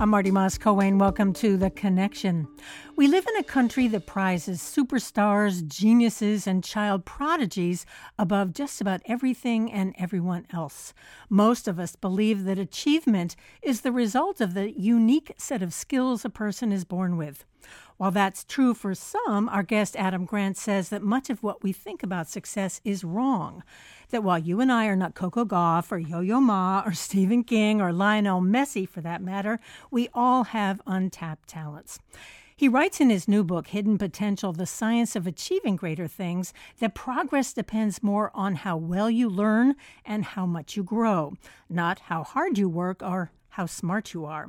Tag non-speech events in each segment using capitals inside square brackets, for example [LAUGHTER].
I'm Marty Moss-Coane. Welcome to The Connection. We live in a country that prizes superstars, geniuses, and child prodigies above just about everything and everyone else. Most of us believe that achievement is the result of the unique set of skills a person is born with. While that's true for some, our guest Adam Grant says that much of what we think about success is wrong that while you and I are not Coco Gauff or Yo Yo Ma or [LAUGHS] Stephen King or Lionel Messi for that matter, we all have untapped talents. He writes in his new book, Hidden Potential The Science of Achieving Greater Things, that progress depends more on how well you learn and how much you grow, not how hard you work or how smart you are.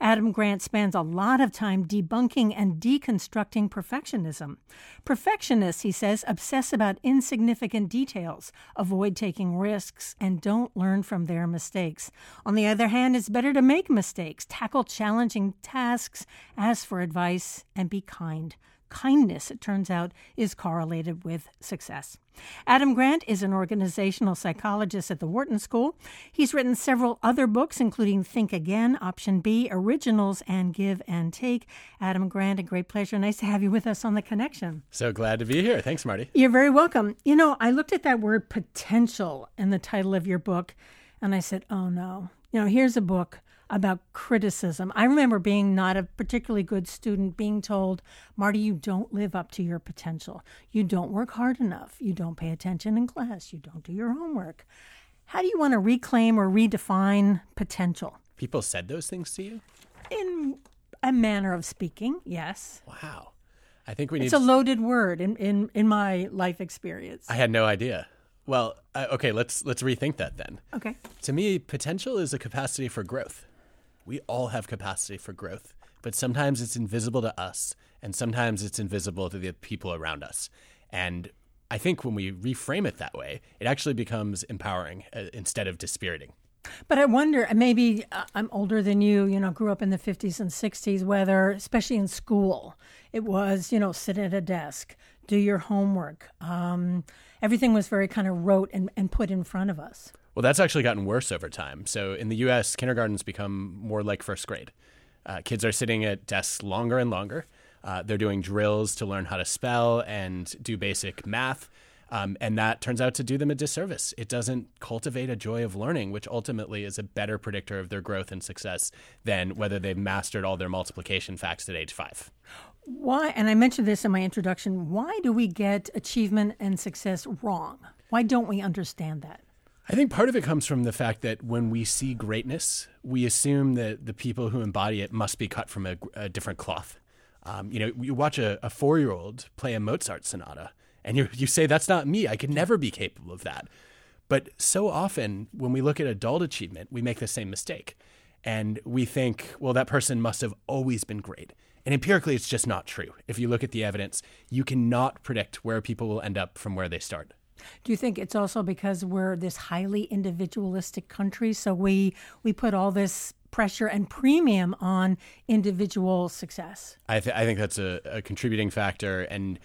Adam Grant spends a lot of time debunking and deconstructing perfectionism. Perfectionists, he says, obsess about insignificant details, avoid taking risks, and don't learn from their mistakes. On the other hand, it's better to make mistakes, tackle challenging tasks, ask for advice, and be kind kindness, it turns out, is correlated with success. Adam Grant is an organizational psychologist at the Wharton School. He's written several other books, including Think Again, Option B, Originals, and Give and Take. Adam Grant, a great pleasure. Nice to have you with us on The Connection. So glad to be here. Thanks, Marty. You're very welcome. You know, I looked at that word potential in the title of your book, and I said, oh no. You know, here's a book about criticism. I remember being not a particularly good student being told, Marty, you don't live up to your potential. You don't work hard enough. You don't pay attention in class. You don't do your homework. How do you want to reclaim or redefine potential? People said those things to you? In a manner of speaking, yes. Wow. I think we need It's a loaded word in, in, in my life experience. I had no idea. Well, uh, okay, let's let's rethink that then. Okay. To me, potential is a capacity for growth we all have capacity for growth, but sometimes it's invisible to us, and sometimes it's invisible to the people around us. And I think when we reframe it that way, it actually becomes empowering uh, instead of dispiriting. But I wonder, maybe uh, I'm older than you, you know, grew up in the 50s and 60s, whether, especially in school, it was, you know, sit at a desk, do your homework. Um, everything was very kind of rote and, and put in front of us. Well, that's actually gotten worse over time. So in the U.S., kindergarten's become more like first grade. Uh, kids are sitting at desks longer and longer. Uh, they're doing drills to learn how to spell and do basic math. Um, and that turns out to do them a disservice. It doesn't cultivate a joy of learning, which ultimately is a better predictor of their growth and success than whether they've mastered all their multiplication facts at age five. Why, and I mentioned this in my introduction, why do we get achievement and success wrong? Why don't we understand that? I think part of it comes from the fact that when we see greatness, we assume that the people who embody it must be cut from a, a different cloth. Um, you know, you watch a, a four year old play a Mozart sonata, and you, you say, That's not me. I could never be capable of that. But so often, when we look at adult achievement, we make the same mistake. And we think, well, that person must have always been great. And empirically, it's just not true. If you look at the evidence, you cannot predict where people will end up from where they start. Do you think it's also because we're this highly individualistic country, so we we put all this pressure and premium on individual success? I, th- I think that's a, a contributing factor, and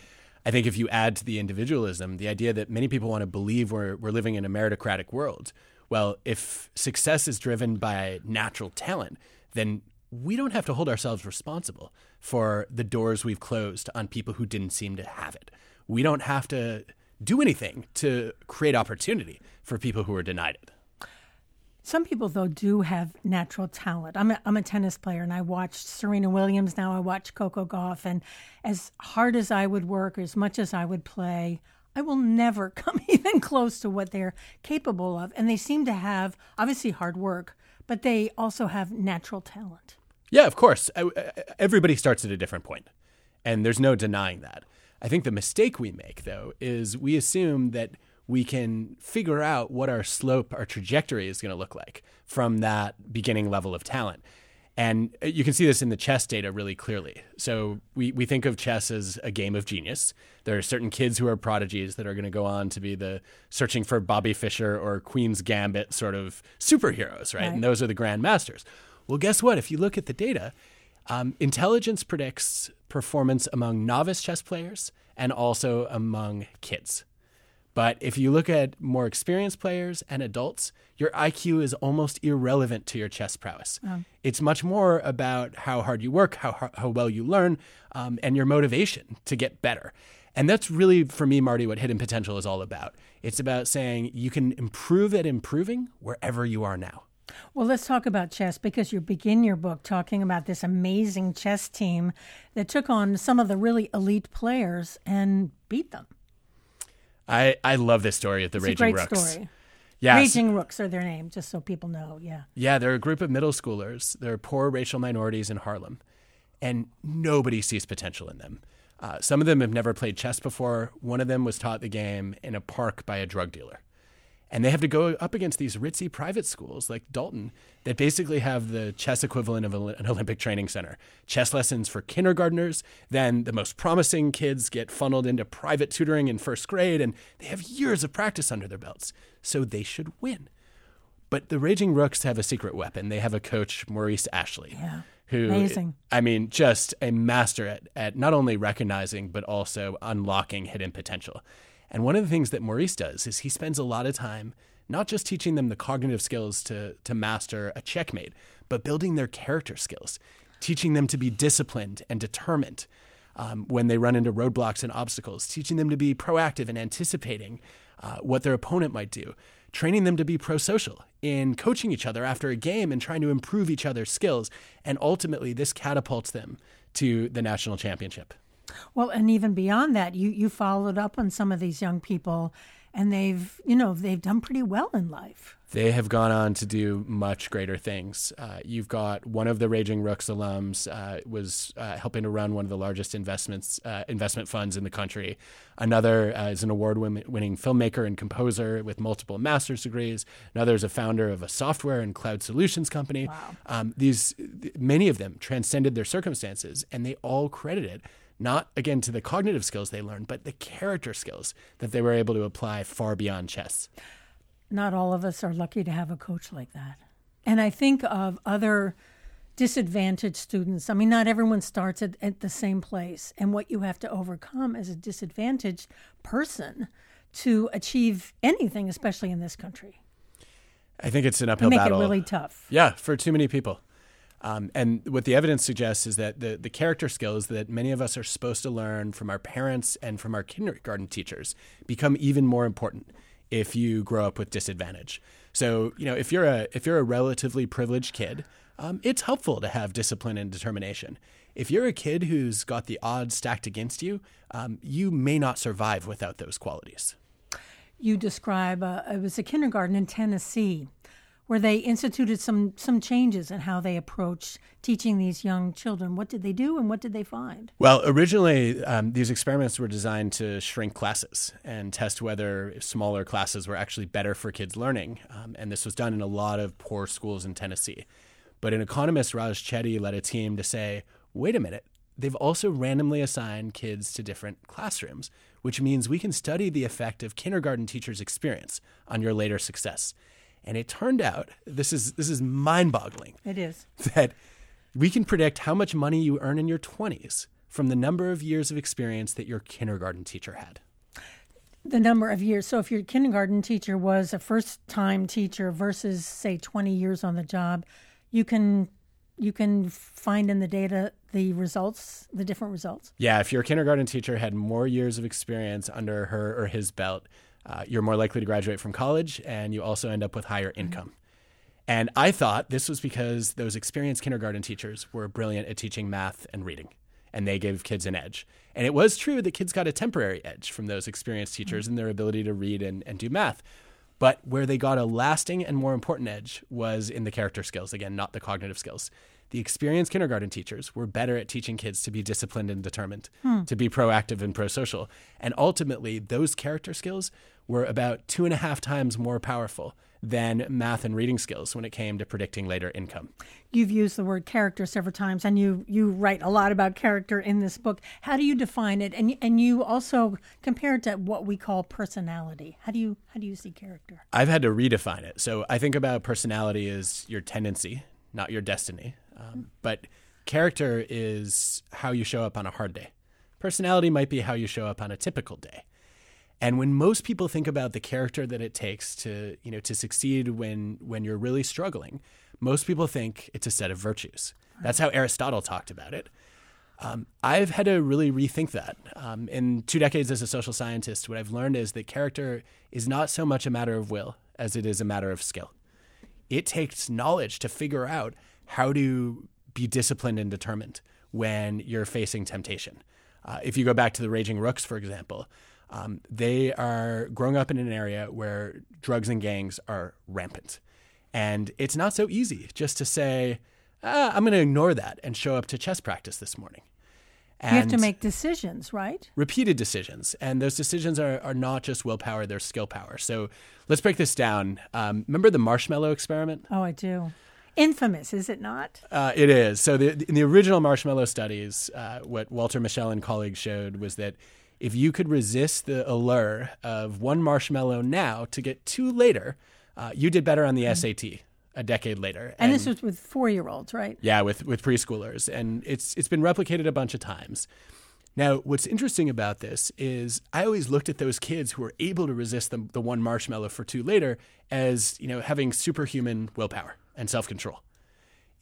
I think if you add to the individualism, the idea that many people want to believe we're we're living in a meritocratic world. Well, if success is driven by natural talent, then we don't have to hold ourselves responsible for the doors we've closed on people who didn't seem to have it. We don't have to do anything to create opportunity for people who are denied it. Some people, though, do have natural talent. I'm a, I'm a tennis player and I watched Serena Williams. Now I watch Coco Gauff. And as hard as I would work, as much as I would play, I will never [LAUGHS] come even close to what they're capable of. And they seem to have, obviously, hard work, but they also have natural talent. Yeah, of course. Everybody starts at a different point, and there's no denying that. I think the mistake we make, though, is we assume that we can figure out what our slope, our trajectory is going to look like from that beginning level of talent. And uh, you can see this in the chess data really clearly. So we, we think of chess as a game of genius. There are certain kids who are prodigies that are going to go on to be the searching for Bobby Fischer or Queen's Gambit sort of superheroes, right? right. And those are the grandmasters. Well, guess what? If you look at the data, um, intelligence predicts performance among novice chess players and also among kids. But if you look at more experienced players and adults, your IQ is almost irrelevant to your chess prowess. Oh. It's much more about how hard you work, how, how well you learn, um, and your motivation to get better. And that's really, for me, Marty, what hidden potential is all about. It's about saying you can improve at improving wherever you are now. Well, let's talk about chess because you begin your book talking about this amazing chess team that took on some of the really elite players and beat them. I, I love this story of the it's Raging a great Rooks. Story. Yes. Raging Rooks are their name, just so people know. Yeah. Yeah, they're a group of middle schoolers. They're poor racial minorities in Harlem, and nobody sees potential in them. Uh, some of them have never played chess before. One of them was taught the game in a park by a drug dealer. And they have to go up against these ritzy private schools like Dalton that basically have the chess equivalent of an Olympic training center. Chess lessons for kindergartners. Then the most promising kids get funneled into private tutoring in first grade, and they have years of practice under their belts. So they should win. But the Raging Rooks have a secret weapon. They have a coach, Maurice Ashley. Yeah. Who, Amazing. I mean, just a master at, at not only recognizing, but also unlocking hidden potential. And one of the things that Maurice does is he spends a lot of time not just teaching them the cognitive skills to, to master a checkmate, but building their character skills, teaching them to be disciplined and determined um, when they run into roadblocks and obstacles, teaching them to be proactive and anticipating uh, what their opponent might do, training them to be pro social in coaching each other after a game and trying to improve each other's skills. And ultimately, this catapults them to the national championship. Well, and even beyond that, you you followed up on some of these young people, and they've you know they've done pretty well in life. They have gone on to do much greater things. Uh, you've got one of the Raging Rooks alums uh, was uh, helping to run one of the largest investments uh, investment funds in the country. Another uh, is an award-winning filmmaker and composer with multiple master's degrees. Another is a founder of a software and cloud solutions company. Wow. Um, these many of them transcended their circumstances, and they all credited not again to the cognitive skills they learned, but the character skills that they were able to apply far beyond chess. Not all of us are lucky to have a coach like that. And I think of other disadvantaged students. I mean, not everyone starts at, at the same place. And what you have to overcome as a disadvantaged person to achieve anything, especially in this country. I think it's an uphill make battle. Make it really tough. Yeah, for too many people. Um, and what the evidence suggests is that the, the character skills that many of us are supposed to learn from our parents and from our kindergarten teachers become even more important if you grow up with disadvantage. So, you know, if you're a if you're a relatively privileged kid, um, it's helpful to have discipline and determination. If you're a kid who's got the odds stacked against you, um, you may not survive without those qualities. You describe uh, it was a kindergarten in Tennessee where they instituted some some changes in how they approached teaching these young children. What did they do, and what did they find? Well, originally um, these experiments were designed to shrink classes and test whether smaller classes were actually better for kids learning, um, and this was done in a lot of poor schools in Tennessee. But an economist, Raj Chetty, led a team to say, "Wait a minute." They've also randomly assigned kids to different classrooms, which means we can study the effect of kindergarten teachers' experience on your later success. And it turned out this is this is mind-boggling. It is. [LAUGHS] That we can predict how much money you earn in your 20s from the number of years of experience that your kindergarten teacher had. The number of years. So if your kindergarten teacher was a first-time teacher versus say 20 years on the job, you can you can find in the data the results, the different results. Yeah, if your kindergarten teacher had more years of experience under her or his belt, uh, you're more likely to graduate from college and you also end up with higher income. And I thought this was because those experienced kindergarten teachers were brilliant at teaching math and reading, and they gave kids an edge. And it was true that kids got a temporary edge from those experienced teachers in their ability to read and, and do math. But where they got a lasting and more important edge was in the character skills, again, not the cognitive skills the experienced kindergarten teachers were better at teaching kids to be disciplined and determined, hmm. to be proactive and pro social. And ultimately, those character skills were about two and a half times more powerful than math and reading skills when it came to predicting later income. You've used the word character several times, and you you write a lot about character in this book. How do you define it? And and you also compare it to what we call personality. How do you how do you see character? I've had to redefine it. So I think about personality as your tendency, not your destiny. Um, but character is how you show up on a hard day. Personality might be how you show up on a typical day. And when most people think about the character that it takes to, you know, to succeed when when you're really struggling, most people think it's a set of virtues. That's how Aristotle talked about it. Um, I've had to really rethink that. Um, in two decades as a social scientist, what I've learned is that character is not so much a matter of will as it is a matter of skill. It takes knowledge to figure out how to be disciplined and determined when you're facing temptation. Uh, if you go back to the Raging Rooks, for example, um, they are growing up in an area where drugs and gangs are rampant. And it's not so easy just to say, ah, I'm going to ignore that and show up to chess practice this morning. And you have to make decisions, right? Repeated decisions. And those decisions are, are not just willpower, they're skill power. So let's break this down. Um, remember the marshmallow experiment? Oh, I do. Infamous, is it not? Uh, it is. So the, in the original marshmallow studies, uh, what Walter Mischel and colleagues showed was that if you could resist the allure of one marshmallow now to get two later, uh, you did better on the mm-hmm. SAT a decade later. And, and this was with four year olds, right? Yeah, with with preschoolers, and it's it's been replicated a bunch of times. Now, what's interesting about this is I always looked at those kids who were able to resist the, the one marshmallow for two later as you know having superhuman willpower and self control.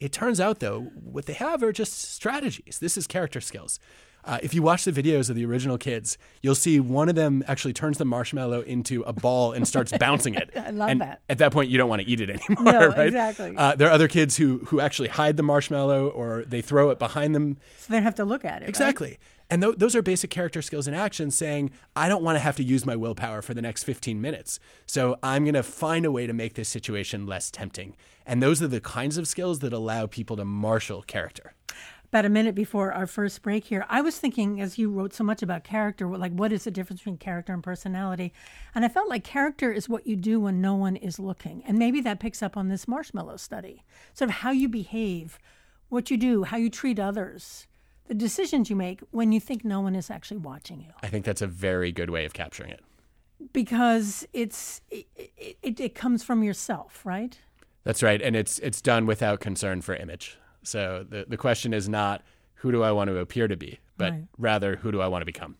It turns out, though, what they have are just strategies. This is character skills. Uh, if you watch the videos of the original kids, you'll see one of them actually turns the marshmallow into a ball and starts [LAUGHS] bouncing it. I love and that. At that point, you don't want to eat it anymore, no, [LAUGHS] right? Exactly. Uh, there are other kids who who actually hide the marshmallow or they throw it behind them. So they don't have to look at it. Exactly. Right? And th- those are basic character skills in action saying, I don't want to have to use my willpower for the next 15 minutes. So I'm going to find a way to make this situation less tempting. And those are the kinds of skills that allow people to marshal character about a minute before our first break here, I was thinking, as you wrote so much about character, like what is the difference between character and personality? And I felt like character is what you do when no one is looking. And maybe that picks up on this marshmallow study sort of how you behave, what you do, how you treat others, the decisions you make when you think no one is actually watching you. I think that's a very good way of capturing it. Because it's it, it, it comes from yourself, right? That's right, and it's it's done without concern for image. So the, the question is not who do I want to appear to be, but right. rather who do I want to become.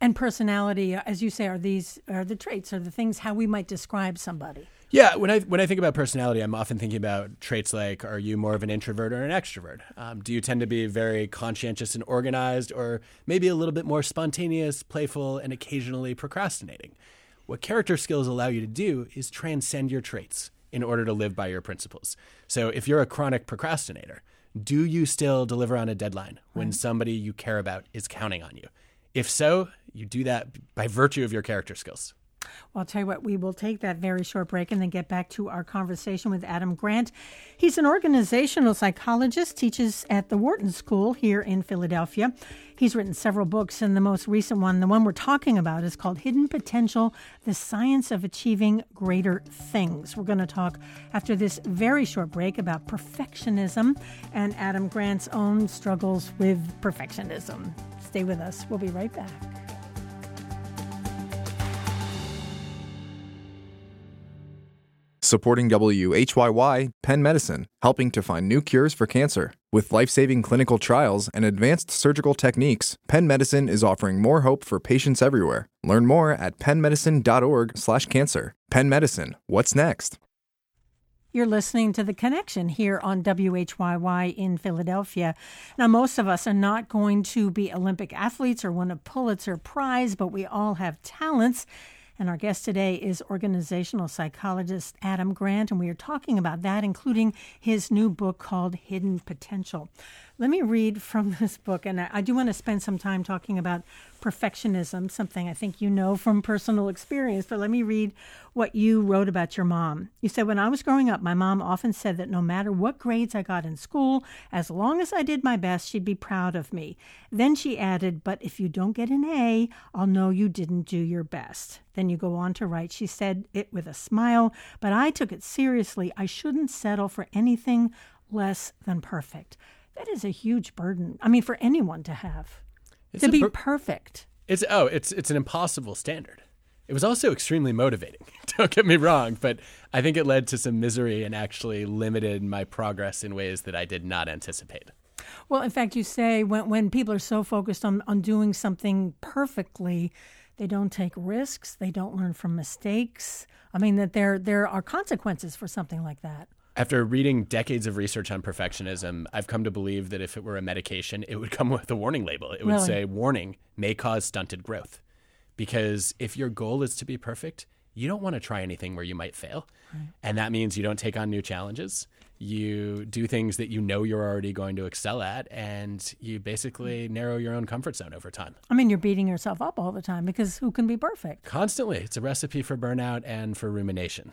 And personality, as you say, are these are the traits, are the things how we might describe somebody. Yeah, when I when I think about personality, I'm often thinking about traits like: Are you more of an introvert or an extrovert? Um, do you tend to be very conscientious and organized, or maybe a little bit more spontaneous, playful, and occasionally procrastinating? What character skills allow you to do is transcend your traits in order to live by your principles. So if you're a chronic procrastinator, do you still deliver on a deadline when right. somebody you care about is counting on you? If so, you do that by virtue of your character skills. Well, I'll tell you what, we will take that very short break and then get back to our conversation with Adam Grant. He's an organizational psychologist, teaches at the Wharton School here in Philadelphia. He's written several books, and the most recent one, the one we're talking about, is called Hidden Potential The Science of Achieving Greater Things. We're going to talk after this very short break about perfectionism and Adam Grant's own struggles with perfectionism. Stay with us. We'll be right back. Supporting WHYY Penn Medicine, helping to find new cures for cancer. With life saving clinical trials and advanced surgical techniques, Penn Medicine is offering more hope for patients everywhere. Learn more at pennmedicine.org/slash cancer. Penn Medicine, what's next? You're listening to The Connection here on WHYY in Philadelphia. Now, most of us are not going to be Olympic athletes or win a Pulitzer Prize, but we all have talents. And our guest today is organizational psychologist Adam Grant, and we are talking about that, including his new book called Hidden Potential. Let me read from [LAUGHS] this book, and I do want to spend some time talking about perfectionism, something I think you know from personal experience. But let me read what you wrote about your mom. You said, When I was growing up, my mom often said that no matter what grades I got in school, as long as I did my best, she'd be proud of me. Then she added, But if you don't get an A, I'll know you didn't do your best. Then you go on to write, She said it with a smile, but I took it seriously. I shouldn't settle for anything less than perfect. That is a huge burden. I mean, for anyone to have it's to be per- perfect. It's oh, it's it's an impossible standard. It was also extremely motivating. [LAUGHS] Don't get me wrong, but I think it led to some misery and actually limited my progress in ways that I did not anticipate. Well, in fact, you say when when people are so focused on on doing something perfectly, they don't take risks, they don't learn from mistakes. I mean, that there, there are consequences for something like that. After reading decades of research on perfectionism, I've come to believe that if it were a medication, it would come [LAUGHS] with a warning label. It would Really? say, warning, may cause stunted growth. Because if your goal is to be perfect, you don't want to try anything where you might fail. And that means you don't take on new challenges. You do things that you know you're already going to excel at, and you basically narrow your own comfort zone over time. I mean, you're beating yourself up all the time because who can be perfect? Constantly. It's a recipe for burnout and for rumination.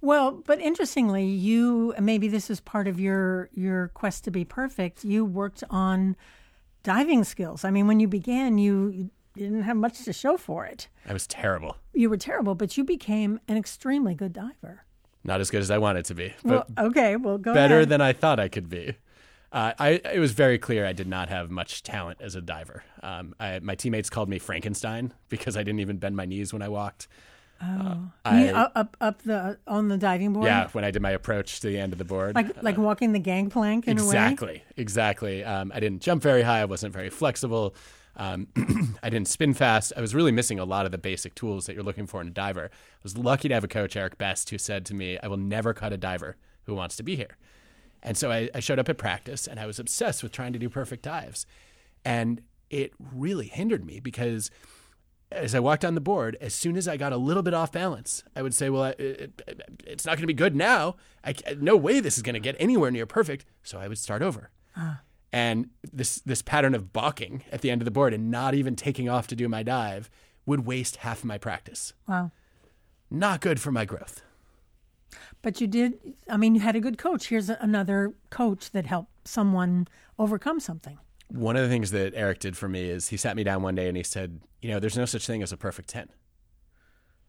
Well, but interestingly, you maybe this is part of your your quest to be perfect. You worked on diving skills. I mean, when you began, you didn't have much to show for it. I was terrible. You were terrible, but you became an extremely good diver. Not as good as I wanted to be, but Well, okay, well, go better ahead. than I thought I could be. Uh, I it was very clear I did not have much talent as a diver. Um, I, my teammates called me Frankenstein because I didn't even bend my knees when I walked. You I- up, up up the on the diving board. Yeah, when I did my approach to the end of the board. like like walking the gangplank in a way. exactly, exactly. Um, I didn't jump very high. I wasn't very flexible. Um, [CLEARS THROAT] I didn't spin fast. I was really missing a lot of the basic tools that you're looking for in a diver. I was lucky to have a coach, Eric Best, who said to me, "I will never cut a diver who wants to be here." And so I, I showed up at practice, and I was obsessed with trying to do perfect dives, and it really hindered me because as I walked on the board, as soon as I got a little bit off balance, I would say, "Well, I, it, it- it's not going to be good now. I, no way this is going to get anywhere near perfect." So I would start over. Ah. And this this pattern of balking at the end of the board and not even taking off to do my dive would waste half of my practice. Wow. Not good for my growth. But you did. I mean, you had a good coach. Here's another coach that helped someone overcome something. One of the things that Eric did for me is he sat me down one day and he said, "You know, there's no such thing as a perfect 10."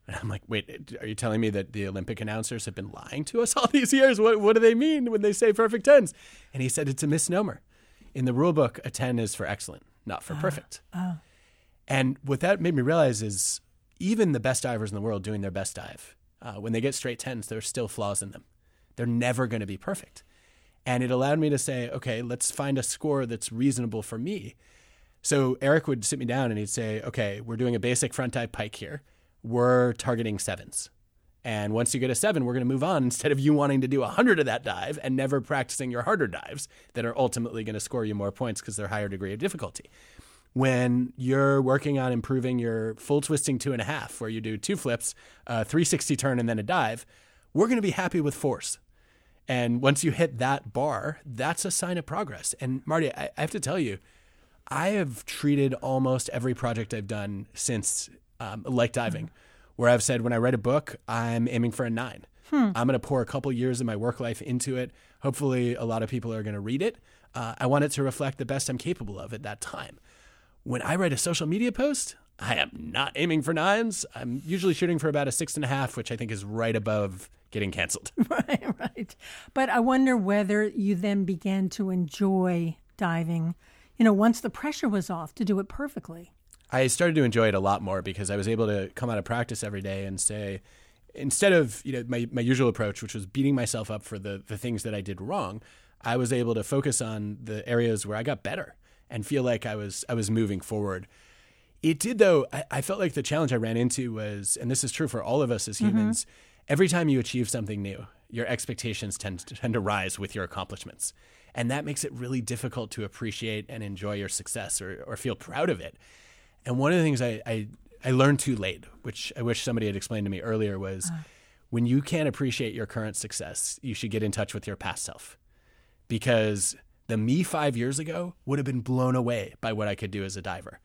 And I'm like, "Wait, are you telling me that the Olympic announcers have been lying to us [LAUGHS] all these years? What what do they mean when they say perfect 10s?" And he said it's a misnomer. In the rule book, a 10 is for excellent, not for perfect. And what that made me realize is even the best divers in the world doing their best dive, uh, when they get straight 10s, there's still flaws in them. They're never going to be perfect. And it allowed me to say, okay, let's find a score that's reasonable for me. So Eric would sit me down and he'd say, okay, we're doing a basic front dive pike here. We're targeting sevens. And once you get a seven, we're going to move on [LAUGHS] instead of you wanting to do a 100 of that dive and never practicing your harder dives that are ultimately going to score you more points because they're higher degree of difficulty. When you're working on improving your full twisting two and a half, where you do two flips, a 360 turn, and then a dive, we're going to be happy with force. And once you hit that bar, that's a sign of progress. And Marty, I, I have to tell you, I have treated almost every project I've done since, um, like diving, where I've said when I write a book, I'm aiming for a nine. I'm going to pour a couple years of my work life into it. Hopefully, a lot of people are going to read it. Uh, I want it to reflect the best I'm capable of at that time. When I write a social media post, I am not aiming for nines. I'm usually shooting for about a six and a half, which I think is right above getting canceled. [LAUGHS] right, right. But I wonder whether you then began to enjoy diving, you know, once the pressure was off to do it perfectly. I started to enjoy it a lot more because I was able to come out of practice every day and say, instead of you know my, my usual approach, which was beating myself up for the the things that I did wrong, I was able to focus on the areas where I got better and feel like I was I was moving forward. It did though. I, I felt like the challenge I ran into was, and this is true for all of us as mm-hmm. humans. Every time you achieve something new, your expectations tend to, tend to rise with your accomplishments, and that makes it really difficult to appreciate and enjoy your success or, or feel proud of it. And one of the things I, I, I learned too late, which I wish somebody had explained to me earlier, was uh. when you can't appreciate your current success, you should get in touch with your past self. Because the me five years ago would have been blown away by what I could do as a diver.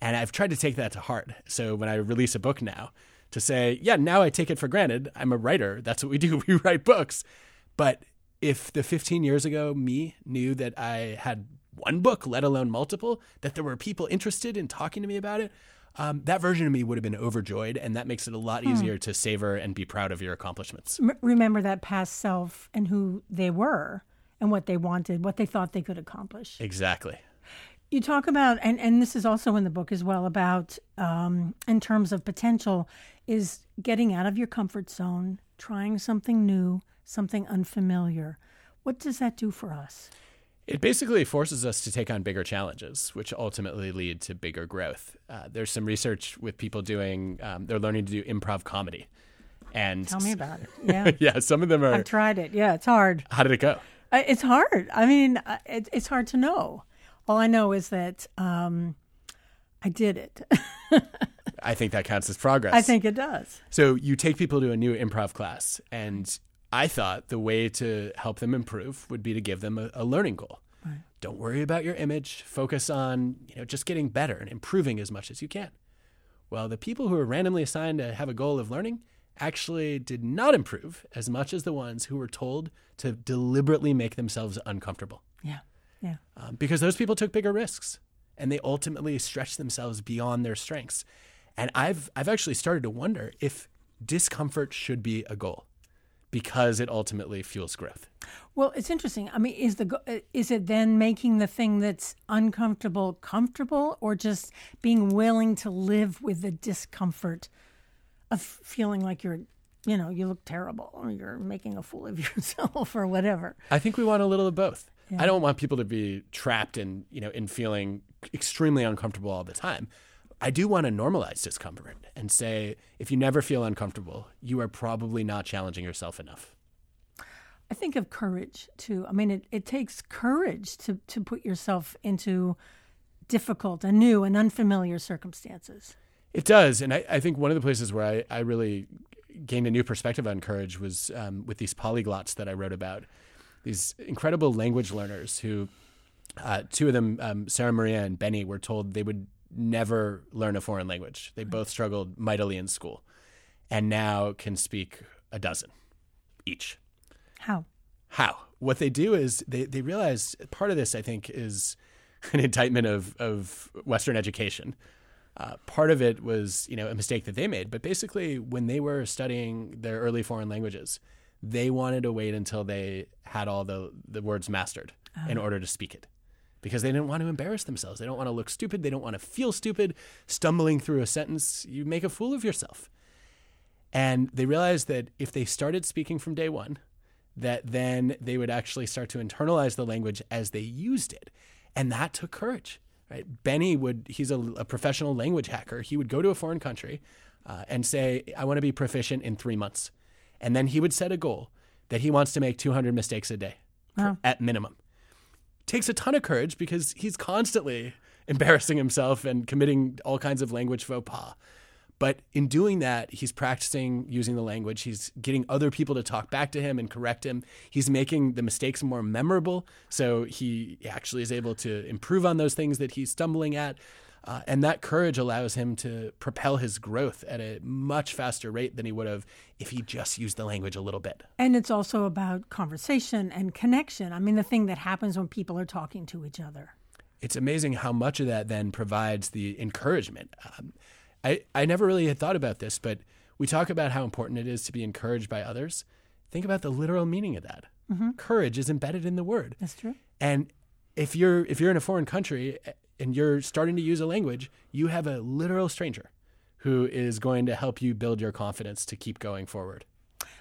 And I've tried to take that to heart. So when I release a book now, to say, yeah, now I take it for granted. I'm a writer. That's what we do. [LAUGHS] We write books. But if the 15 years ago me knew that I had one book, let alone multiple, that there were people interested in talking to me about it, um, that version of me would have been overjoyed. And that makes it a lot easier to savor and be proud of your accomplishments. Remember that past self and who they were and what they wanted, what they thought they could accomplish. Exactly. You talk about, and, and this is also in the book as well, about um, in terms of potential, is getting out of your comfort zone, trying something new, something unfamiliar. What does that do for us? It basically forces us to take on bigger challenges, which ultimately lead to bigger growth. Uh, there's some research with people doing, um, they're learning to do improv comedy. And Tell me about it. [LAUGHS] Yeah. yeah, some of them are. I've tried it. Yeah, it's hard. How did it go? Uh, It's hard. I mean, uh, it, it's hard to know. All I know is that um, I did it. I think that counts as [LAUGHS] progress. I think it does. So you take people to a new improv class, and I thought the way to help them improve would be to give them a, a learning goal. Don't worry about your image. Focus on you know just getting better and improving as much as you can. Well, the people who were randomly assigned to have a goal of learning actually did not improve as much as the ones who were told to deliberately make themselves uncomfortable. Yeah. Yeah. Um, because those people took bigger risks and they ultimately stretched themselves beyond their strengths. And I've I've actually started to wonder if discomfort should be a goal because it ultimately fuels growth. Well, it's interesting. I mean, is the uh, is it then making the thing that's uncomfortable comfortable, or just being willing to live with the discomfort of feeling like you're, you know, you look terrible or you're making a fool of [LAUGHS] yourself or whatever? I think we want a little of both. I don't want people to be trapped in, you know, in feeling extremely uncomfortable all the time. I do want to normalize discomfort and say if you never feel uncomfortable, you are probably not challenging yourself enough. I think of courage too. I mean, it, it takes courage to, to put yourself into difficult and new and unfamiliar circumstances. It does. And I, I think one of the places where I, I really gained a new perspective on courage was um, with these polyglots that I wrote about. These incredible language learners who, uh, two of them, um, Sarah Maria and Benny, were told they would never learn a foreign language. They both struggled mightily in school and now can speak a dozen each. How? How? What they do is they, they realize part of this, I think, is [LAUGHS] an indictment of, of Western education. Uh, part of it was, you know, a mistake that they made. But basically, when they were studying their early foreign languages, they wanted to wait until they had all the, the words mastered in order to speak it because they didn't want to embarrass themselves. They don't want to look stupid. They don't want to feel stupid. Stumbling through a sentence, you make a fool of yourself. And they realized that if they started speaking from day one, that then they would actually start to internalize the language as they used it. And that took courage. Right? Benny would, he's a, a professional language hacker. He would go to a foreign country uh, and say, I want to be proficient in three months. And then he would set a goal that he wants to make 200 mistakes a day Wow. at minimum. Takes a ton of courage because he's constantly [LAUGHS] embarrassing himself and committing all kinds of language faux pas. But in doing that, he's practicing using the language. He's getting other people to talk back to him and correct him. He's making the mistakes more memorable. So he actually is able to improve on those things that he's stumbling at. Uh, and that courage allows him to propel his growth at a much faster rate than he would have if he just used the language a little bit. And it's also about conversation and connection. I mean, the thing that happens when people are talking to each other. it's amazing how much of that then provides the encouragement. Um, I, I never really had thought about this, but we talk about how important it is to be encouraged by others. Think about the literal meaning of that. Courage is embedded in the word. That's true. And if you're if you're in a foreign country and you're starting to use a language, you have a literal stranger who is going to help you build your confidence to keep going forward.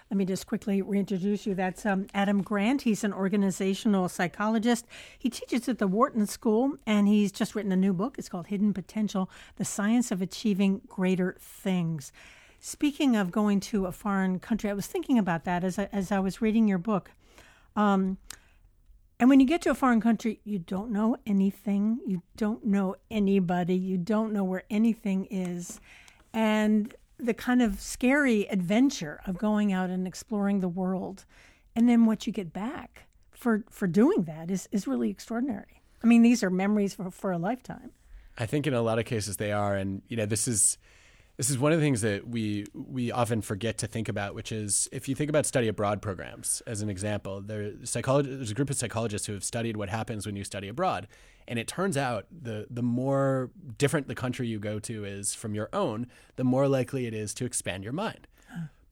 Let me just quickly reintroduce you. That's um, Adam Grant. He's an organizational psychologist. He teaches at the Wharton School, and he's just written a new book. It's called Hidden Potential The Science of Achieving Greater Things. Speaking of going to a foreign country, I was thinking about that as I, as I was reading your book. Um, and when you get to a foreign country, you don't know anything, you don't know anybody, you don't know where anything is. And the kind of scary adventure of going out and exploring the world. And then what you get back for, for doing that is, is really extraordinary. I mean, these are memories for, for a lifetime. I think in a lot of cases they are, and you know this is this is one of the things that we we often forget to think about, which is if you think about study abroad programs as an example, there there's a group of psychologists who have studied what happens when you study abroad, and it turns out the the more different the country you go to is from your own, the more likely it is to expand your mind.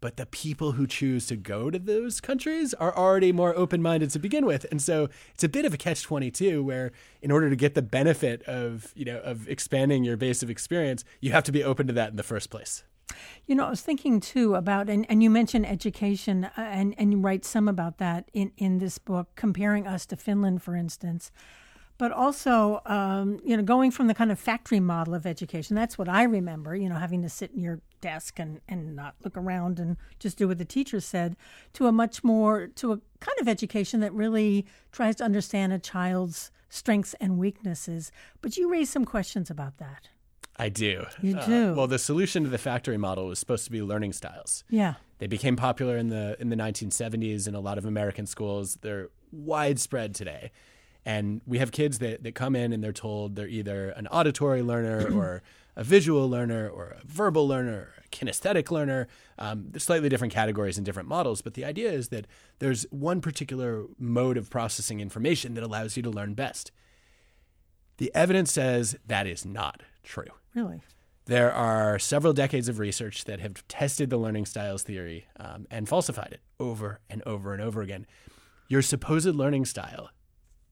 But the people who choose to go to those countries are already more open minded to begin with. And so it's a bit of a catch 22 where in order to get the benefit of, you know, of expanding your base of experience, you have to be open to that in the first place. You know, I was thinking too about, and, and you mentioned education, uh, and, and you write some about that in, in this book, comparing us to Finland, for instance. But also, um, you know, going from the kind of factory model of education, that's what I remember, you know, having to sit in your desk and, and not look around and just do what the teacher said, to a much more, to a kind of education that really tries to understand a child's strengths and weaknesses. But you raised some questions about that. I do. You do. Uh, well, the solution to the factory model was supposed to be learning styles. Yeah. They became popular in the in the 1970s in a lot of American schools. They're widespread today. And we have kids that, that come in and they're told they're either an auditory learner [CLEARS THROAT] or a visual learner or a verbal learner or a kinesthetic learner. Um, there's slightly different categories and different models, but the idea is that there's one particular mode of processing information that allows you to learn best. The evidence says that is not true. Really? There are several decades of research that have tested the learning styles theory um, and falsified it over and over and over again. Your supposed learning style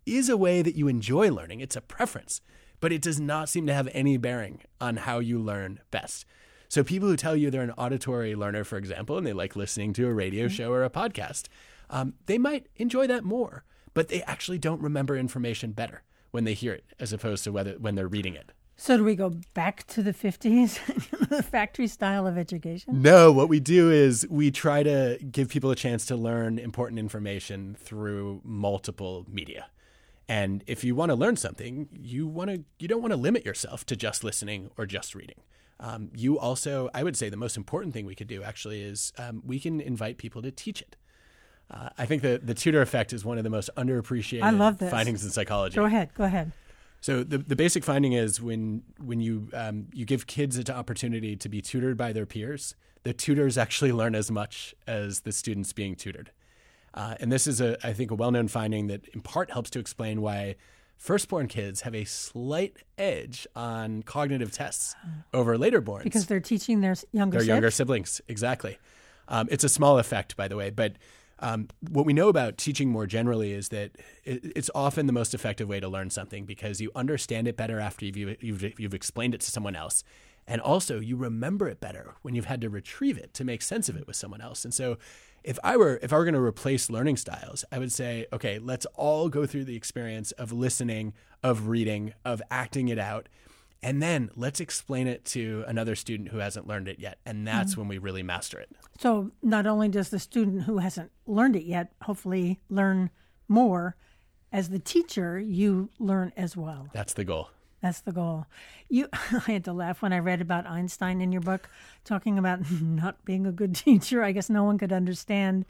is a way that you enjoy learning, it's a preference, but it does not seem to have any bearing on how you learn best. So, people who tell you they're an auditory learner, for example, and they like listening to a radio mm-hmm. show or a podcast, um, they might enjoy that more, but they actually don't remember information better when they hear it as opposed to whether when they're reading it. So do we go back to the 50s, [LAUGHS] the factory style of education? No, what we do is we try to give people a chance to learn important information through multiple media. And if you want to learn something, you want to you don't want to limit yourself to just listening or just reading. Um, you also, I would say, the most important thing we could do actually is um, we can invite people to teach it. Uh, I think the the tutor effect is one of the most underappreciated I love this. findings in psychology. Go ahead. Go ahead. So the, the basic finding is when when you um, you give kids an opportunity to be tutored by their peers, the tutors actually learn as much as the students being tutored. Uh, and this is a I think a well known finding that in part helps to explain why firstborn kids have a slight edge on cognitive tests over later borns because they're teaching their younger their younger siblings exactly. Um, it's a small effect, by the way, but um, what we know about teaching more generally is that it's often the most effective way to learn something because you understand it better after you've, you've, you've explained it to someone else. And also, you remember it better when you've had to retrieve it to make sense of it with someone else. And so, if I were if I were going to replace learning styles, I would say, okay, let's all go through the experience of listening, of reading, of acting it out, and then let's explain it to another student who hasn't learned it yet. And that's mm-hmm. when we really master it. So not only does the student who hasn't learned it yet hopefully learn more, as the teacher, you learn as well. That's the goal. That's the goal. You, [LAUGHS] I had to laugh when I read about Einstein in your book, talking about [LAUGHS] not being a good [LAUGHS] teacher. I guess no one could understand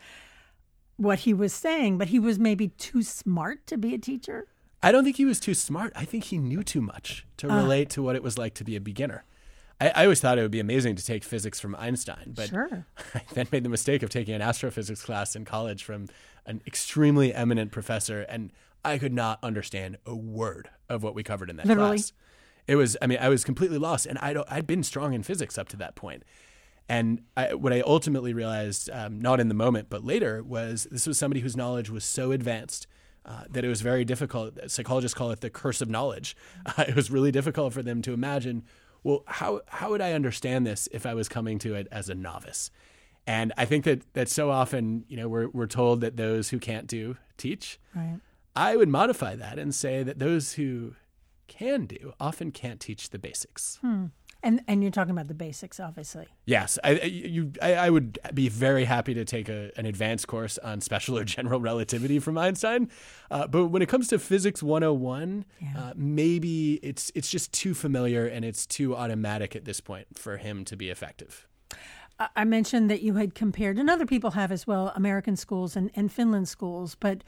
what he was saying, but he was maybe too smart to be a teacher. I don't think he was too smart. I think he knew too much to uh, relate to what it was like to be a beginner. I, I, always thought it would be amazing to take physics from Einstein, but sure. I then made the mistake of taking an astrophysics class in college from an extremely eminent professor, and I could not understand a word of what we covered in that Literally. class. It was, I mean, I was completely lost, and I I'd been strong in physics up to that point. And I, what I ultimately realized, um, not in the moment, but later, was this was somebody whose knowledge was so advanced uh, that it was very difficult. Psychologists call it the curse of knowledge. Uh, [LAUGHS] it was really difficult for them to imagine. Well, how how would I understand this if I was coming to it as a novice? And I think that that so often, you know, we're we're told that those who can't do teach. Right. I would modify that and say that those who can do often can't teach the basics. Hmm. And and you're talking about the basics, obviously. Yes, I you I, I would be very happy to take a, an advanced course on special or general relativity from Einstein, uh, but when it comes to physics 101, yeah. uh, maybe it's it's just too familiar and it's too automatic at this point for him to be effective. I mentioned that you had compared, and other people have as well, American schools and, and Finland schools, but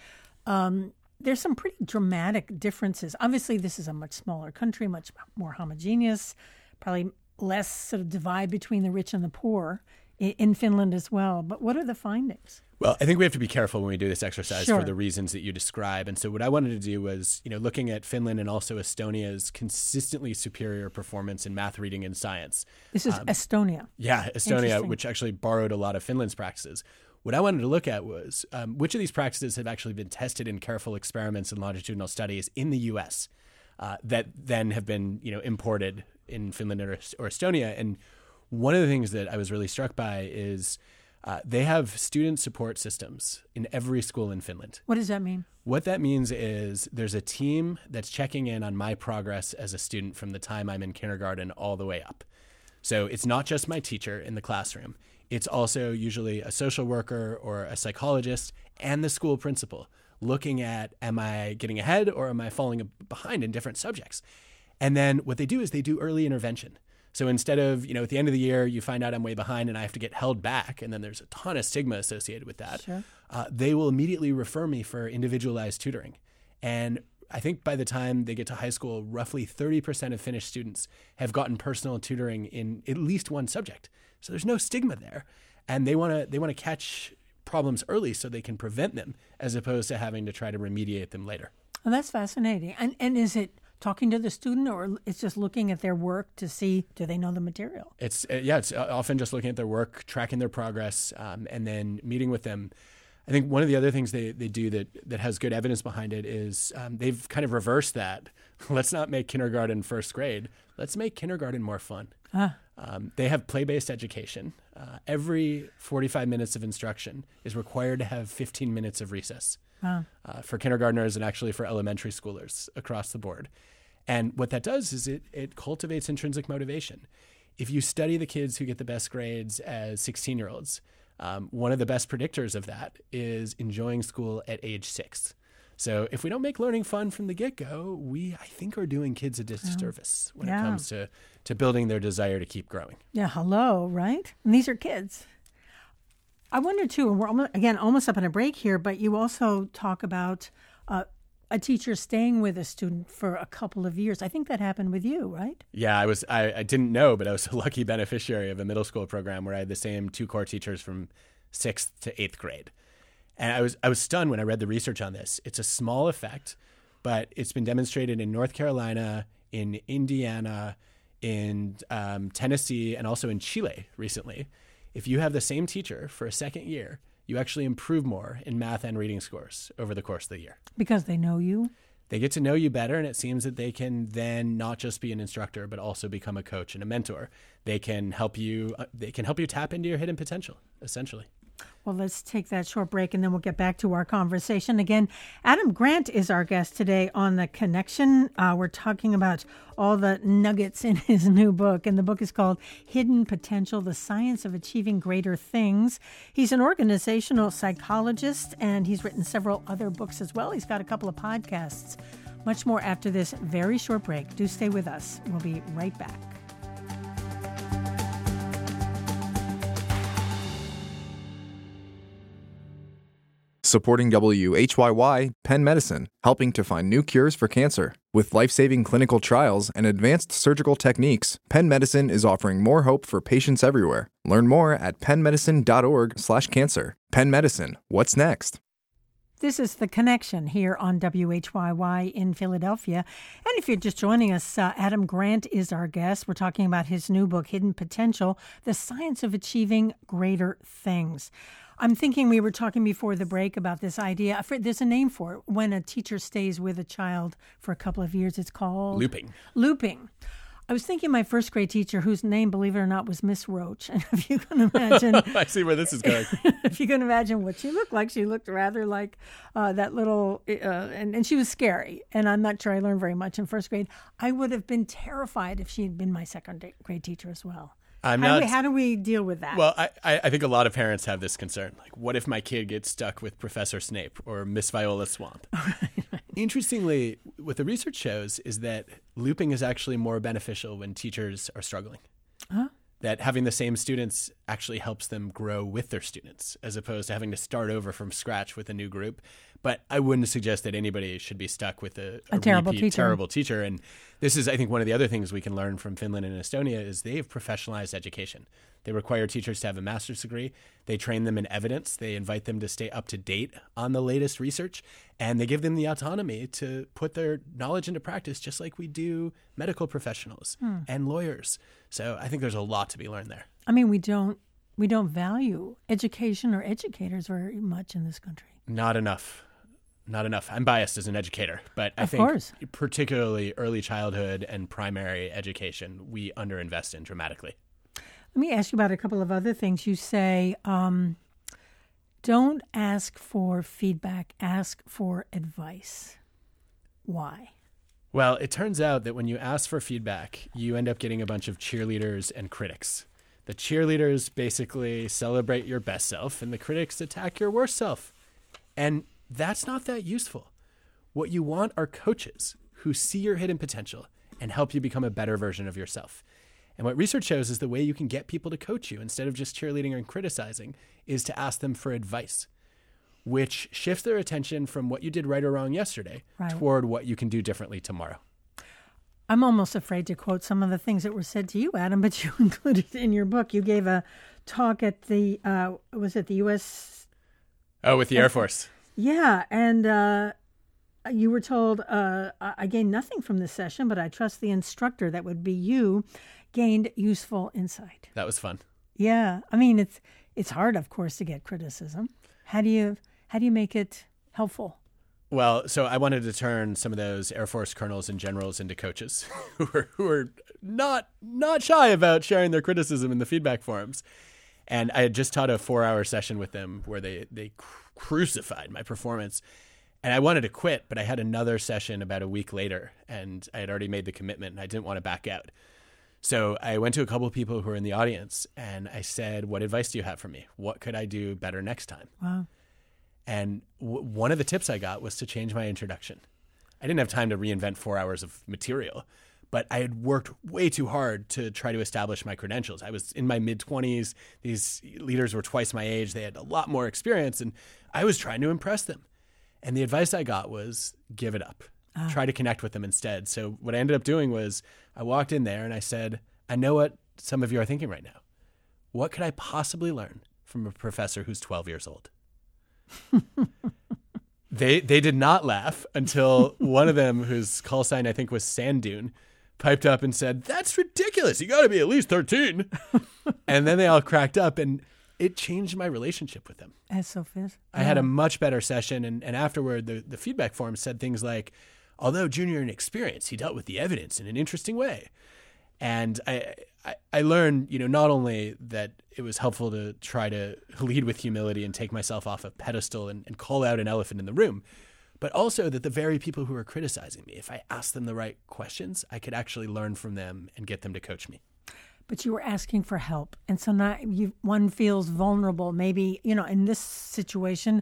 um, there's some pretty dramatic differences. Obviously, this is a much smaller country, much more homogeneous probably less sort of divide between the rich and the poor in Finland as well. But what are the findings? Well, I think we have to be careful when we do this exercise sure. for the reasons that you describe. And so, what I wanted to do was, you know, looking at Finland and also Estonia's consistently superior performance in math, reading, and science. This is um, Estonia. Yeah, Estonia, which actually borrowed a lot of Finland's practices. What I wanted to look at was um, which of these practices have actually been tested in careful experiments and longitudinal studies in the U.S. Uh, that then have been, you know, imported in Finland or, or Estonia. And one of the things that I was really struck by is uh, they have student support systems in every school in Finland. What does that mean? What that means is there's a team that's checking in on my progress as a student from the time I'm in kindergarten all the way up. So it's not just my teacher in the classroom, it's also usually a social worker or a psychologist and the school principal looking at am I getting ahead or am I falling behind in different subjects? And then what they do is they do early intervention. So instead of, you know, at the end of the year, you find out I'm way behind and I have to get held back, and then there's a ton of stigma associated with that, sure. uh, they will immediately refer me for individualized tutoring. And I think by the time they get to high school, roughly 30% of Finnish students have gotten personal tutoring in at least one subject. So there's no stigma there. And they want to they want to catch problems early so they can prevent them as opposed to having to try to remediate them later. Well, that's fascinating. And and is it talking to the student or it's just looking at their work to see do they know the material it's uh, yeah it's uh, often just looking at their work tracking their progress um, and then meeting with them i think one of the other things they, they do that, that has good evidence behind it is um, they've kind of reversed that. [LAUGHS] Let's not make kindergarten first grade. Let's make kindergarten more fun. Um, they have play-based education. Uh, every 45 minutes of instruction is required to have 15 minutes of recess uh, for kindergartners and actually for elementary schoolers across the board. And what that does is it, it cultivates intrinsic motivation. If you study the kids who get the best grades as 16 year olds, um, one of the best predictors of that is enjoying school at age six. So if we don't make learning fun from the get go, we I think are doing kids a disservice when Yeah. it comes to to building their desire to keep growing. yeah hello right and these are kids i wonder too and we're almost, again almost up on a break here but you also talk about uh, a teacher staying with a student for a couple of years i think that happened with you right Yeah, I was I, I didn't know, but I was [LAUGHS] a lucky beneficiary of a middle school program where I had the same two core teachers from sixth to eighth grade. And I was I was stunned when I read the research on this. It's a small effect, but it's been demonstrated in North Carolina, in Indiana, in um, Tennessee, and also in Chile recently. If you have the same teacher for a second year, you actually improve more in math and reading scores over the course of the year. Because they know you? They get to know you better and it seems that they can then not just be an instructor but also become a coach and a mentor. They can help you uh, they can help you tap into your hidden potential essentially Well, let's take that short break and then we'll get back to our conversation. Again, Adam Grant is our guest today on The Connection. Uh, we're talking about all the nuggets in [LAUGHS] his new book, and the book is called Hidden Potential The Science of Achieving Greater Things. He's an organizational psychologist and he's written several other books as well. He's got a couple of podcasts. Much more after this very short break. Do stay with us. We'll be right back. Supporting WHYY, Penn Medicine, helping to find new cures for cancer. With life saving clinical trials and advanced surgical techniques, Penn Medicine is offering more hope for patients everywhere. Learn more at pennmedicine.org/slash cancer. Penn Medicine, what's next? This is The Connection here on WHYY in Philadelphia. And if you're just joining us, uh, Adam Grant is our guest. We're talking about his new book, Hidden Potential The Science of Achieving Greater Things. I'm thinking we were talking before the break about this idea. There's a name for it. When a teacher stays with a child for a couple of years, it's called looping looping. I was thinking my first grade teacher, whose name, believe it or not, was Miss Roach. [LAUGHS] And if you can imagine, [LAUGHS] i see where this is going [LAUGHS] if you can imagine what she looked like, she looked rather like uh, that little, uh, and, and she was scary. And I'm not sure I learned very much in first grade. I would have been terrified if she had been my second grade teacher as well. I'm How, not do we, how do we deal with that? well I, I I think a lot of parents have this concern like what if my kid gets stuck with professor snape or miss viola swamp [LAUGHS] interestingly what the research shows is that looping is actually more beneficial when teachers are struggling that having the same students actually helps them grow with their students as opposed to having to start over from scratch with a new group. But I wouldn't suggest that anybody should be stuck with a, A terrible repeat teacher. terrible teacher. And this is, I think, one of the other things we can learn from Finland and Estonia is they've professionalized education. They require teachers to have a master's degree. They train them in evidence. They invite them to stay up to date on the latest research, and they give them the autonomy to put their knowledge into practice, just like we do medical professionals Hmm. and lawyers. So I think there's a lot to be learned there. I mean, we don't we don't value education or educators very much in this country. Not enough. Not enough. I'm biased as an educator, but I Of think course. particularly early childhood and primary education, we underinvest in dramatically. Let me ask you about a couple of other things. You say, um, don't ask for feedback, ask for advice. Why? Well, it turns out that when you ask for feedback, you end up getting a bunch of cheerleaders and critics. The cheerleaders basically celebrate your best self, and the critics attack your worst self. And that's not that useful. What you want are coaches who see your hidden potential and help you become a better version of yourself. And what research shows is the way you can get people to coach you instead of just cheerleading and criticizing is to ask them for advice, which shifts their attention from what you did right or wrong yesterday Right. toward what you can do differently tomorrow. I'm almost afraid to quote some of the things that were said to you, Adam, but [LAUGHS] you included it in your book. You gave a talk at the, uh, was it the U.S. Oh, with the Air Force. Yeah, and uh, you were told, uh, I gained nothing from this session, but I trust the instructor, that would be you, gained useful insight. That was fun. Yeah, I mean it's it's hard, of course, to get criticism. How do you how do you make it helpful? Well, so I wanted to turn some of those Air Force colonels and generals into coaches [LAUGHS] who are who are not not shy about sharing their criticism in the feedback forums. And I had just taught a four hour session with them where they they crucified my performance. And I wanted to quit, but I had another session about a week later, and I had already made the commitment, and I didn't want to back out. So I went to a couple of people who were in the audience, and I said, "What advice do you have for me? What could I do better next time?" Wow. And w- one of the tips I got was to change my introduction. I didn't have time to reinvent four hours of material, but I had worked way too hard to try to establish my credentials. I was in my mid 20s. These leaders were twice my age. They had a lot more experience, and I was trying to impress them. And the advice I got was give it up. Ah. Try to connect with them instead. So, what I ended up doing was I walked in there and I said, I know what some of you are thinking right now. What could I possibly learn from a professor who's 12 years old? [LAUGHS] they they did not laugh until one of them, whose call sign I think was Sand Dune, piped up and said, "That's ridiculous. You got to be at least 13." [LAUGHS] and then they all cracked up, and it changed my relationship with them. As Sophis. I had a uh-huh. much better session, and, and afterward, the, the feedback form said things like, although junior in experience, he dealt with the evidence in an interesting way. And I, I, I learned, you know, not only that it was helpful to try to lead with humility and take myself off a pedestal and, and call out an elephant in the room, but also that the very people who were criticizing me, if I asked them the right questions, I could actually learn from them and get them to coach me. but you were asking for help and so now you one feels vulnerable maybe you know in this situation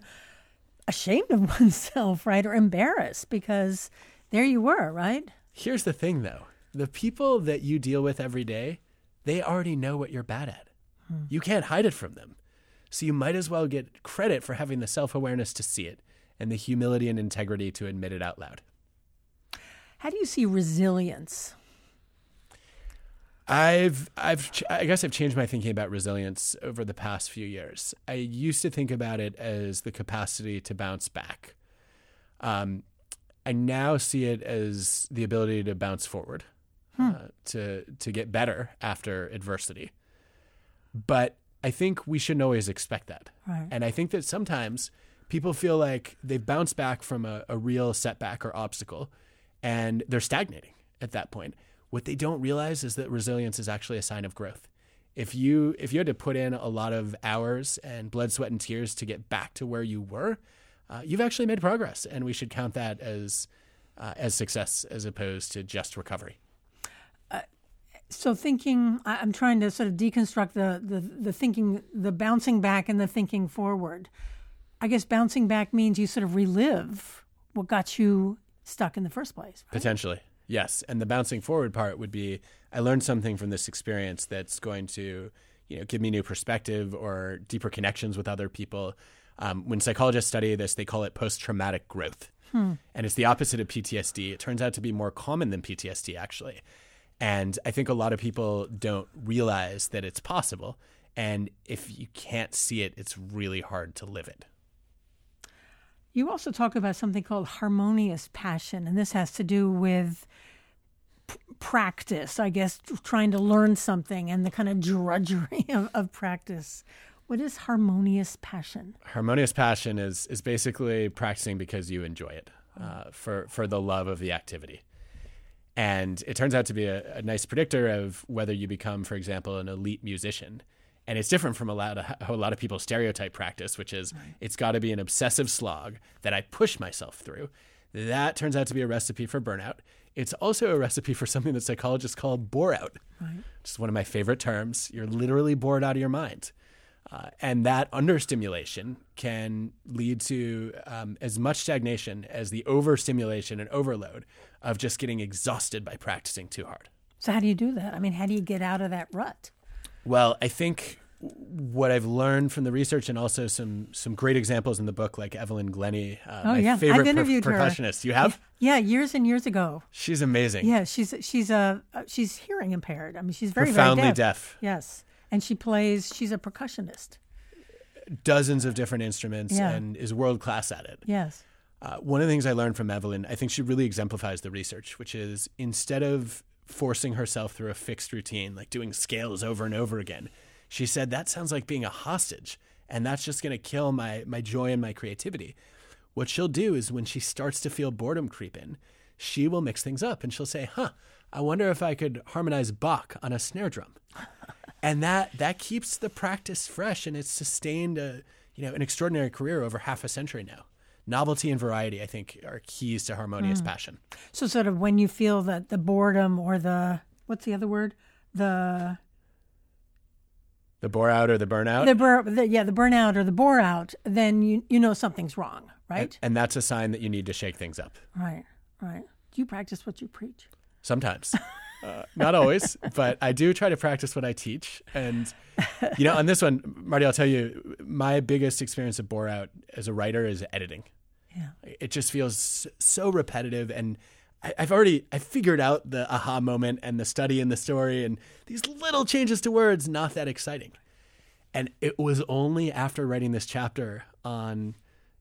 ashamed of [LAUGHS] oneself right or embarrassed because there you were right Here's the thing though the people that you deal with every day, they already know what you're bad at. Hmm. You can't hide it from them. So you might as well get credit for having the self awareness to see it and the humility and integrity to admit it out loud. how do you see resilience I've, I've, I guess I've changed my thinking about resilience over the past few years. I used to think about it as the capacity to bounce back. Um, I now see it as the ability to bounce forward, uh, to to get better after adversity. But I think we shouldn't always expect that. Right. And I think that sometimes people feel like they've bounced back from a, a real setback or obstacle, and they're stagnating at that point. What they don't realize is that resilience is actually a sign of growth. If you if you had to put in a lot of hours and blood, sweat, and tears to get back to where you were, uh, you've actually made progress, and we should count that as uh, as success as opposed to just recovery. so thinking i'm trying to sort of deconstruct the, the the thinking the bouncing back and the thinking forward i guess bouncing back means you sort of relive what got you stuck in the first place right? Potentially, yes. And the bouncing forward part would be I learned something from this experience that's going to, you know, give me new perspective or deeper connections with other people. Um, when psychologists study this, they call it post-traumatic growth, and it's the opposite of PTSD. It turns out to be more common than PTSD, actually. And I think a lot of people don't realize that it's possible. And if you can't see it, it's really hard to live it. You also talk about something called harmonious passion, and this has to do with p- practice, I guess, trying to learn something and the kind of drudgery [LAUGHS] of, of practice. What is harmonious passion? harmonious passion is is basically practicing because you enjoy it uh, for for the love of the activity And it turns out to be a, a nice predictor of whether you become, for example, an elite musician. And it's different from a lot of how a lot of people stereotype practice, which is right. it's got to be an obsessive slog that I push myself through. That turns out to be a recipe for burnout. It's also a recipe for something that psychologists call bore out, right. which is one of my favorite terms. You're literally bored out of your mind. Uh, and that understimulation can lead to um, as much stagnation as the overstimulation and overload of just getting exhausted by practicing too hard. So, how do you do that? I mean, how do you get out of that rut? Well, I think what I've learned from the research and also some some great examples in the book, like Evelyn Glennie, uh, oh, my yeah. favorite I've interviewed per- percussionist. You have? Yeah, years and years ago. She's amazing. Yeah, she's she's a uh, she's hearing impaired. I mean, she's very profoundly very deaf. deaf. Yes, and she plays. She's a percussionist. Dozens of different instruments Yeah. and is world class at it. Yes. Uh, one of the things I learned from Evelyn, I think she really exemplifies the research, which is instead of forcing herself through a fixed routine, like doing scales over and over again, she said that sounds like being a hostage, and that's just going to kill my my joy and my creativity. What she'll do is when she starts to feel boredom creep in, she will mix things up and she'll say, "Huh, I wonder if I could harmonize Bach on a snare drum." [LAUGHS] and that that keeps the practice fresh and it's sustained a you know an extraordinary career over half a century now novelty and variety i think are keys to harmonious hmm. passion So, sort of when you feel that the boredom or the what's the other word? The the bore out or the burnout the, bur- the yeah the burnout or the bore out, then you you know something's wrong, right? and, and that's a sign that you need to shake things up right, right. Do you practice what you preach? sometimes [LAUGHS] uh, not always but i do try to practice what i teach and you know on this one marty i'll tell you my biggest experience of bore out as a writer is editing Yeah. it just feels so repetitive and I- I've already I figured out the aha moment and the study in the story and these little changes to words not that exciting. And it was only after writing this chapter on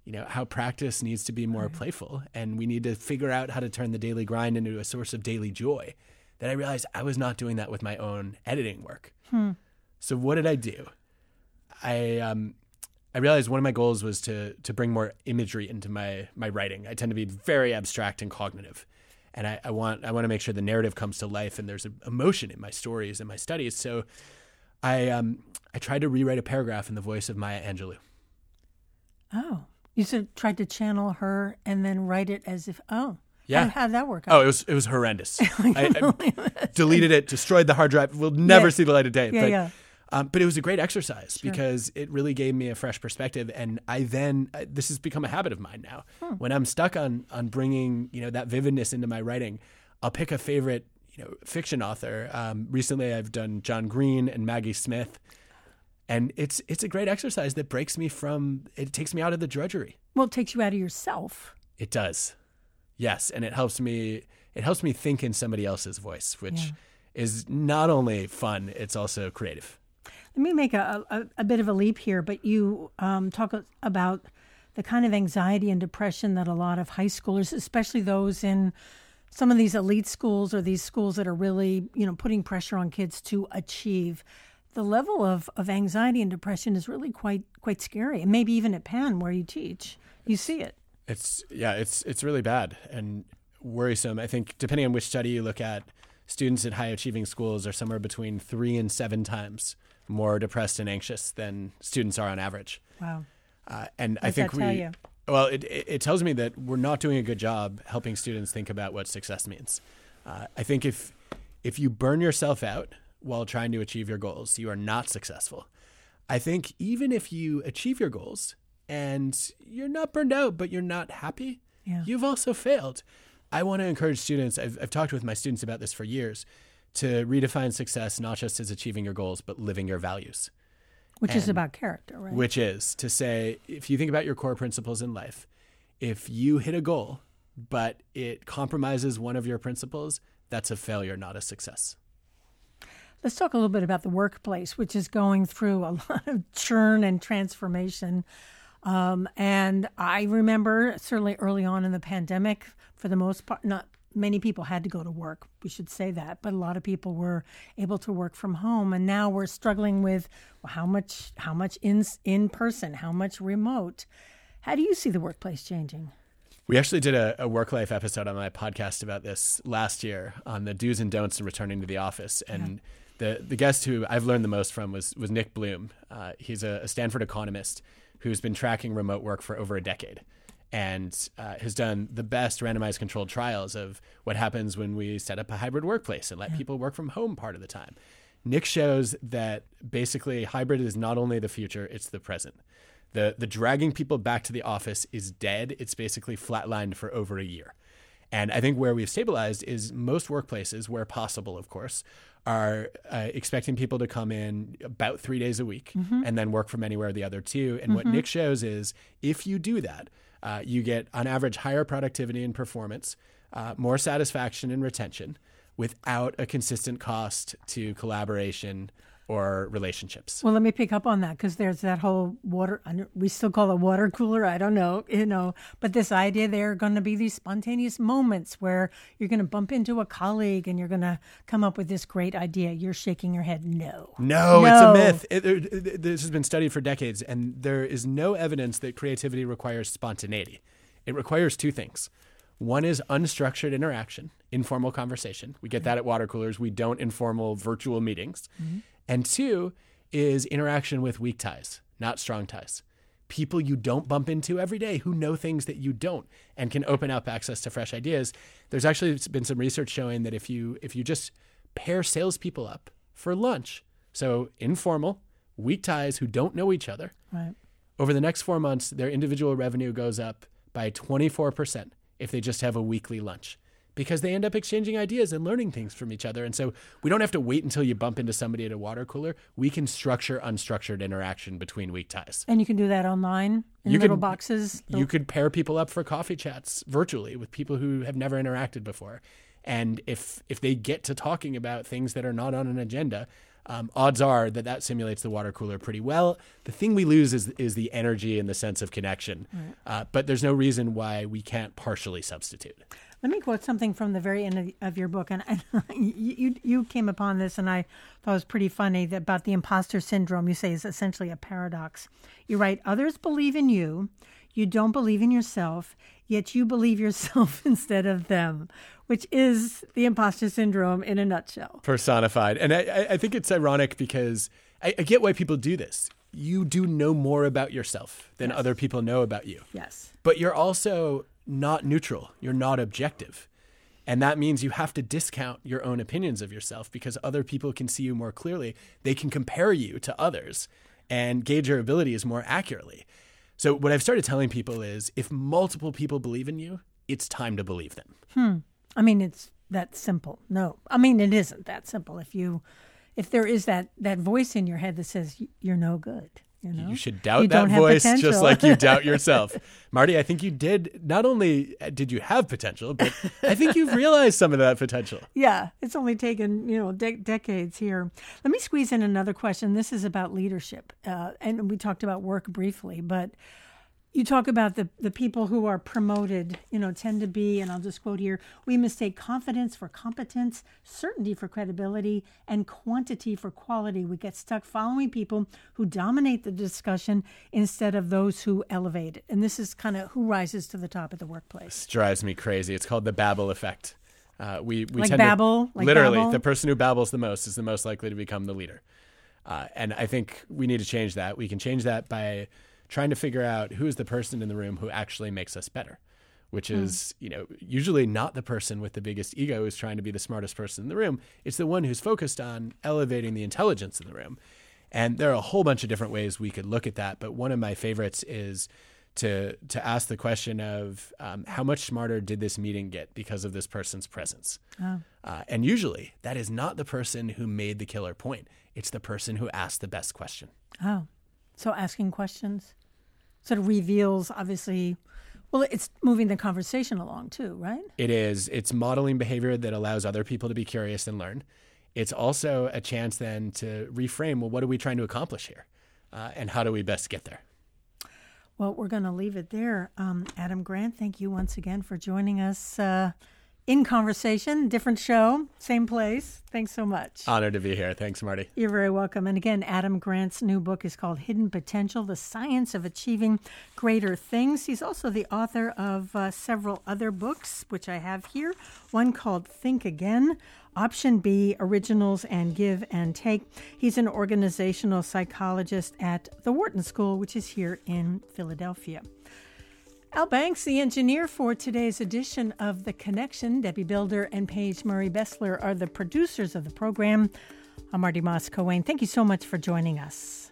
you know how practice needs to be more playful and we need to figure out how to turn the daily grind into a source of daily joy that I realized I was not doing that with my own editing work. So what did I do? I um, I realized one of my goals was to to bring more imagery into my my writing. I tend to be very abstract and cognitive, and I, I want I want to make sure the narrative comes to life and there's a emotion in my stories and my studies. So I um I tried to rewrite a paragraph in the voice of Maya Angelou. Oh, you said tried to channel her and then write it as if oh Yeah. How, how'd that work out? Oh, it was it was horrendous. [LAUGHS] I, I deleted it, destroyed the hard drive. We'll never Yeah. see the light of day. Yeah, but, yeah. Um, but it was a great exercise because it really gave me a fresh perspective, and I then I, this has become a habit of mine now. Hmm. When I'm stuck on on bringing you know that vividness into my writing, I'll pick a favorite you know fiction author. Um, recently, I've done John Green and Maggie Smith, and it's it's a great exercise that breaks me from. It takes me out of the drudgery. well, it takes you out of yourself. It does. Yes, and it helps me it helps me think in somebody else's voice, which Yeah. is not only fun, it's also creative. Let me make a, a, a bit of a leap here, but you um, talk about the kind of anxiety and depression that a lot of high schoolers, especially those in some of these elite schools or these schools that are really, you know, putting pressure on kids to achieve. The level of, of anxiety and depression is really quite quite scary, and maybe even at Penn where you teach, you see it. It's yeah, it's it's really bad and worrisome. I think depending on which study you look at, students at high achieving schools are somewhere between 3 and 7 times more depressed and anxious than students are on average. Wow. Uh, and I think we. You? Well, it, it it tells me that we're not doing a good job helping students think about what success means. Uh, I think if if you burn yourself out while trying to achieve your goals, you are not successful. I think even if you achieve your goals and you're not burned out, but you're not happy, Yeah. you've also failed. I want to encourage students. I've, I've talked with my students about this for years to redefine success not just as achieving your goals, but living your values Which is about character, right? which is to say, if you think about your core principles in life, if you hit a goal, but it compromises one of your principles, that's a failure, not a success. Let's talk a little bit about the workplace, which is going through a [LAUGHS] lot of churn and transformation. Um, and I remember certainly early on in the pandemic, for the most part, not many people had to go to work. We should say that, but a lot of people were able to work from home. And now we're struggling with well, how much, how much in in person, how much remote. How do you see the workplace changing? We actually did a, a work life episode on my podcast about this last year on the do's and don'ts of returning to the office. And yeah. the, the guest who I've learned the most from was, was Nick Bloom. Uh, he's a, a Stanford economist who's been tracking remote work for over a decade and uh, has done the best randomized controlled trials of what happens when we set up a hybrid workplace and let yeah. people work from home part of the time. Nick shows that basically hybrid is not only the future, it's the present. The, the dragging people back to the office is dead. It's basically flatlined for over a year. And I think where we've stabilized is most workplaces, where possible, of course, are uh, expecting people to come in about three days a week mm-hmm. and then work from anywhere the other two. And mm-hmm. what Nick shows is if you do that, uh, you get on average higher productivity and performance, uh, more satisfaction and retention without a consistent cost to collaboration or relationships. Well, let me pick up on that because there's that whole water, we still call it water cooler. I don't know, you know, but this idea there are going to be these spontaneous moments where you're going to bump into a colleague and you're going to come up with this great idea. You're shaking your head. No. No, no. it's a myth. It, it, this has been studied for decades, and there is no evidence that creativity requires spontaneity. It requires two things. One is unstructured interaction, informal conversation. We get that at water coolers. We don't informal virtual meetings. Mm-hmm. And two is interaction with weak ties, not strong ties. People you don't bump into every day who know things that you don't and can open up access to fresh ideas. There's actually been some research showing that if you if you just pair salespeople up for lunch, so informal, weak ties who don't know each other, right. over the next four months, their individual revenue goes up by 24% if they just have a weekly lunch because they end up exchanging ideas and learning things from each other. And so we don't have to wait until you bump into somebody at a water cooler. We can structure unstructured interaction between weak ties. And you can do that online in you little could, boxes. You could pair people up for coffee chats virtually with people who have never interacted before. And if if they get to talking about things that are not on an agenda, um, odds are that that simulates the water cooler pretty well. The thing we lose is is the energy and the sense of connection. Right. Uh, but there's no reason why we can't partially substitute. Let me quote something from the very end of, of your book, and, [LAUGHS] and you you came upon this, and I thought it was pretty funny that about the imposter syndrome. You say is essentially a paradox. You write, "Others believe in you, you don't believe in yourself, yet you believe yourself [LAUGHS] instead of them," which is the imposter syndrome in a nutshell. Personified, and I I think it's ironic because I, I get why people do this you do know more about yourself than yes. other people know about you. Yes. But you're also not neutral. You're not objective. And that means you have to discount your own opinions of yourself because other people can see you more clearly. They can compare you to others and gauge your abilities more accurately. So, what I've started telling people is if multiple people believe in you, it's time to believe them. Hmm. I mean, it's that simple. No, I mean, it isn't that simple. If you, if there is that, that voice in your head that says you're no good, you, know? you should doubt you that voice just like you doubt [LAUGHS] yourself. Marty, I think you did not only did you have potential, but I think you've realized some of that potential. [LAUGHS] Yeah, it's only taken, you know, de- decades here. Let me squeeze in another question. This is about leadership. Uh, and we talked about work briefly, but you talk about the, the people who are promoted, you know, tend to be, and I'll just quote here we mistake confidence for competence, certainty for credibility, and quantity for quality. We get stuck following people who dominate the discussion instead of those who elevate it. And this is kind of who rises to the top of the workplace. This drives me crazy. It's called the babble effect. Uh, we we like tend babble, to, like literally babble? the person who babbles the most is the most likely to become the leader. Uh, and I think we need to change that. We can change that by trying to figure out who is the person in the room who actually makes us better which hmm. is you know usually not the person with the biggest ego who's trying to be the smartest person in the room. It's the one who's focused on elevating the intelligence in the room. And there are a whole bunch of different ways we could look at that but one of my favorites is to to ask the question of um, how much smarter did this meeting get because of this person's presence? Oh. uh, and usually that is not the person who made the killer point. It's the person who asked the best question. Oh. So asking questions sort of reveals, obviously, well, it's moving the conversation along too, right? It is. It's modeling behavior that allows other people to be curious and learn. It's also a chance then to reframe well, what are we trying to accomplish here? Uh, and how do we best get there? Well, we're going to leave it there. Um, Adam Grant, thank you once again for joining us. Uh, in conversation, different show, same place. Thanks so much. Honored to be here. Thanks, Marty. You're very welcome. And again, Adam Grant's new book is called Hidden Potential The Science of Achieving Greater Things. He's also the author of uh, several other books, which I have here. One called Think Again. Option B, Originals and Give and Take. He's an organizational psychologist at the Wharton School, which is here in Philadelphia. Al Banks, the engineer for today's edition of The Connection, Debbie Builder and Paige Murray Bessler are the producers of the program. I'm Marty Moss Coane. Thank you so much for joining us.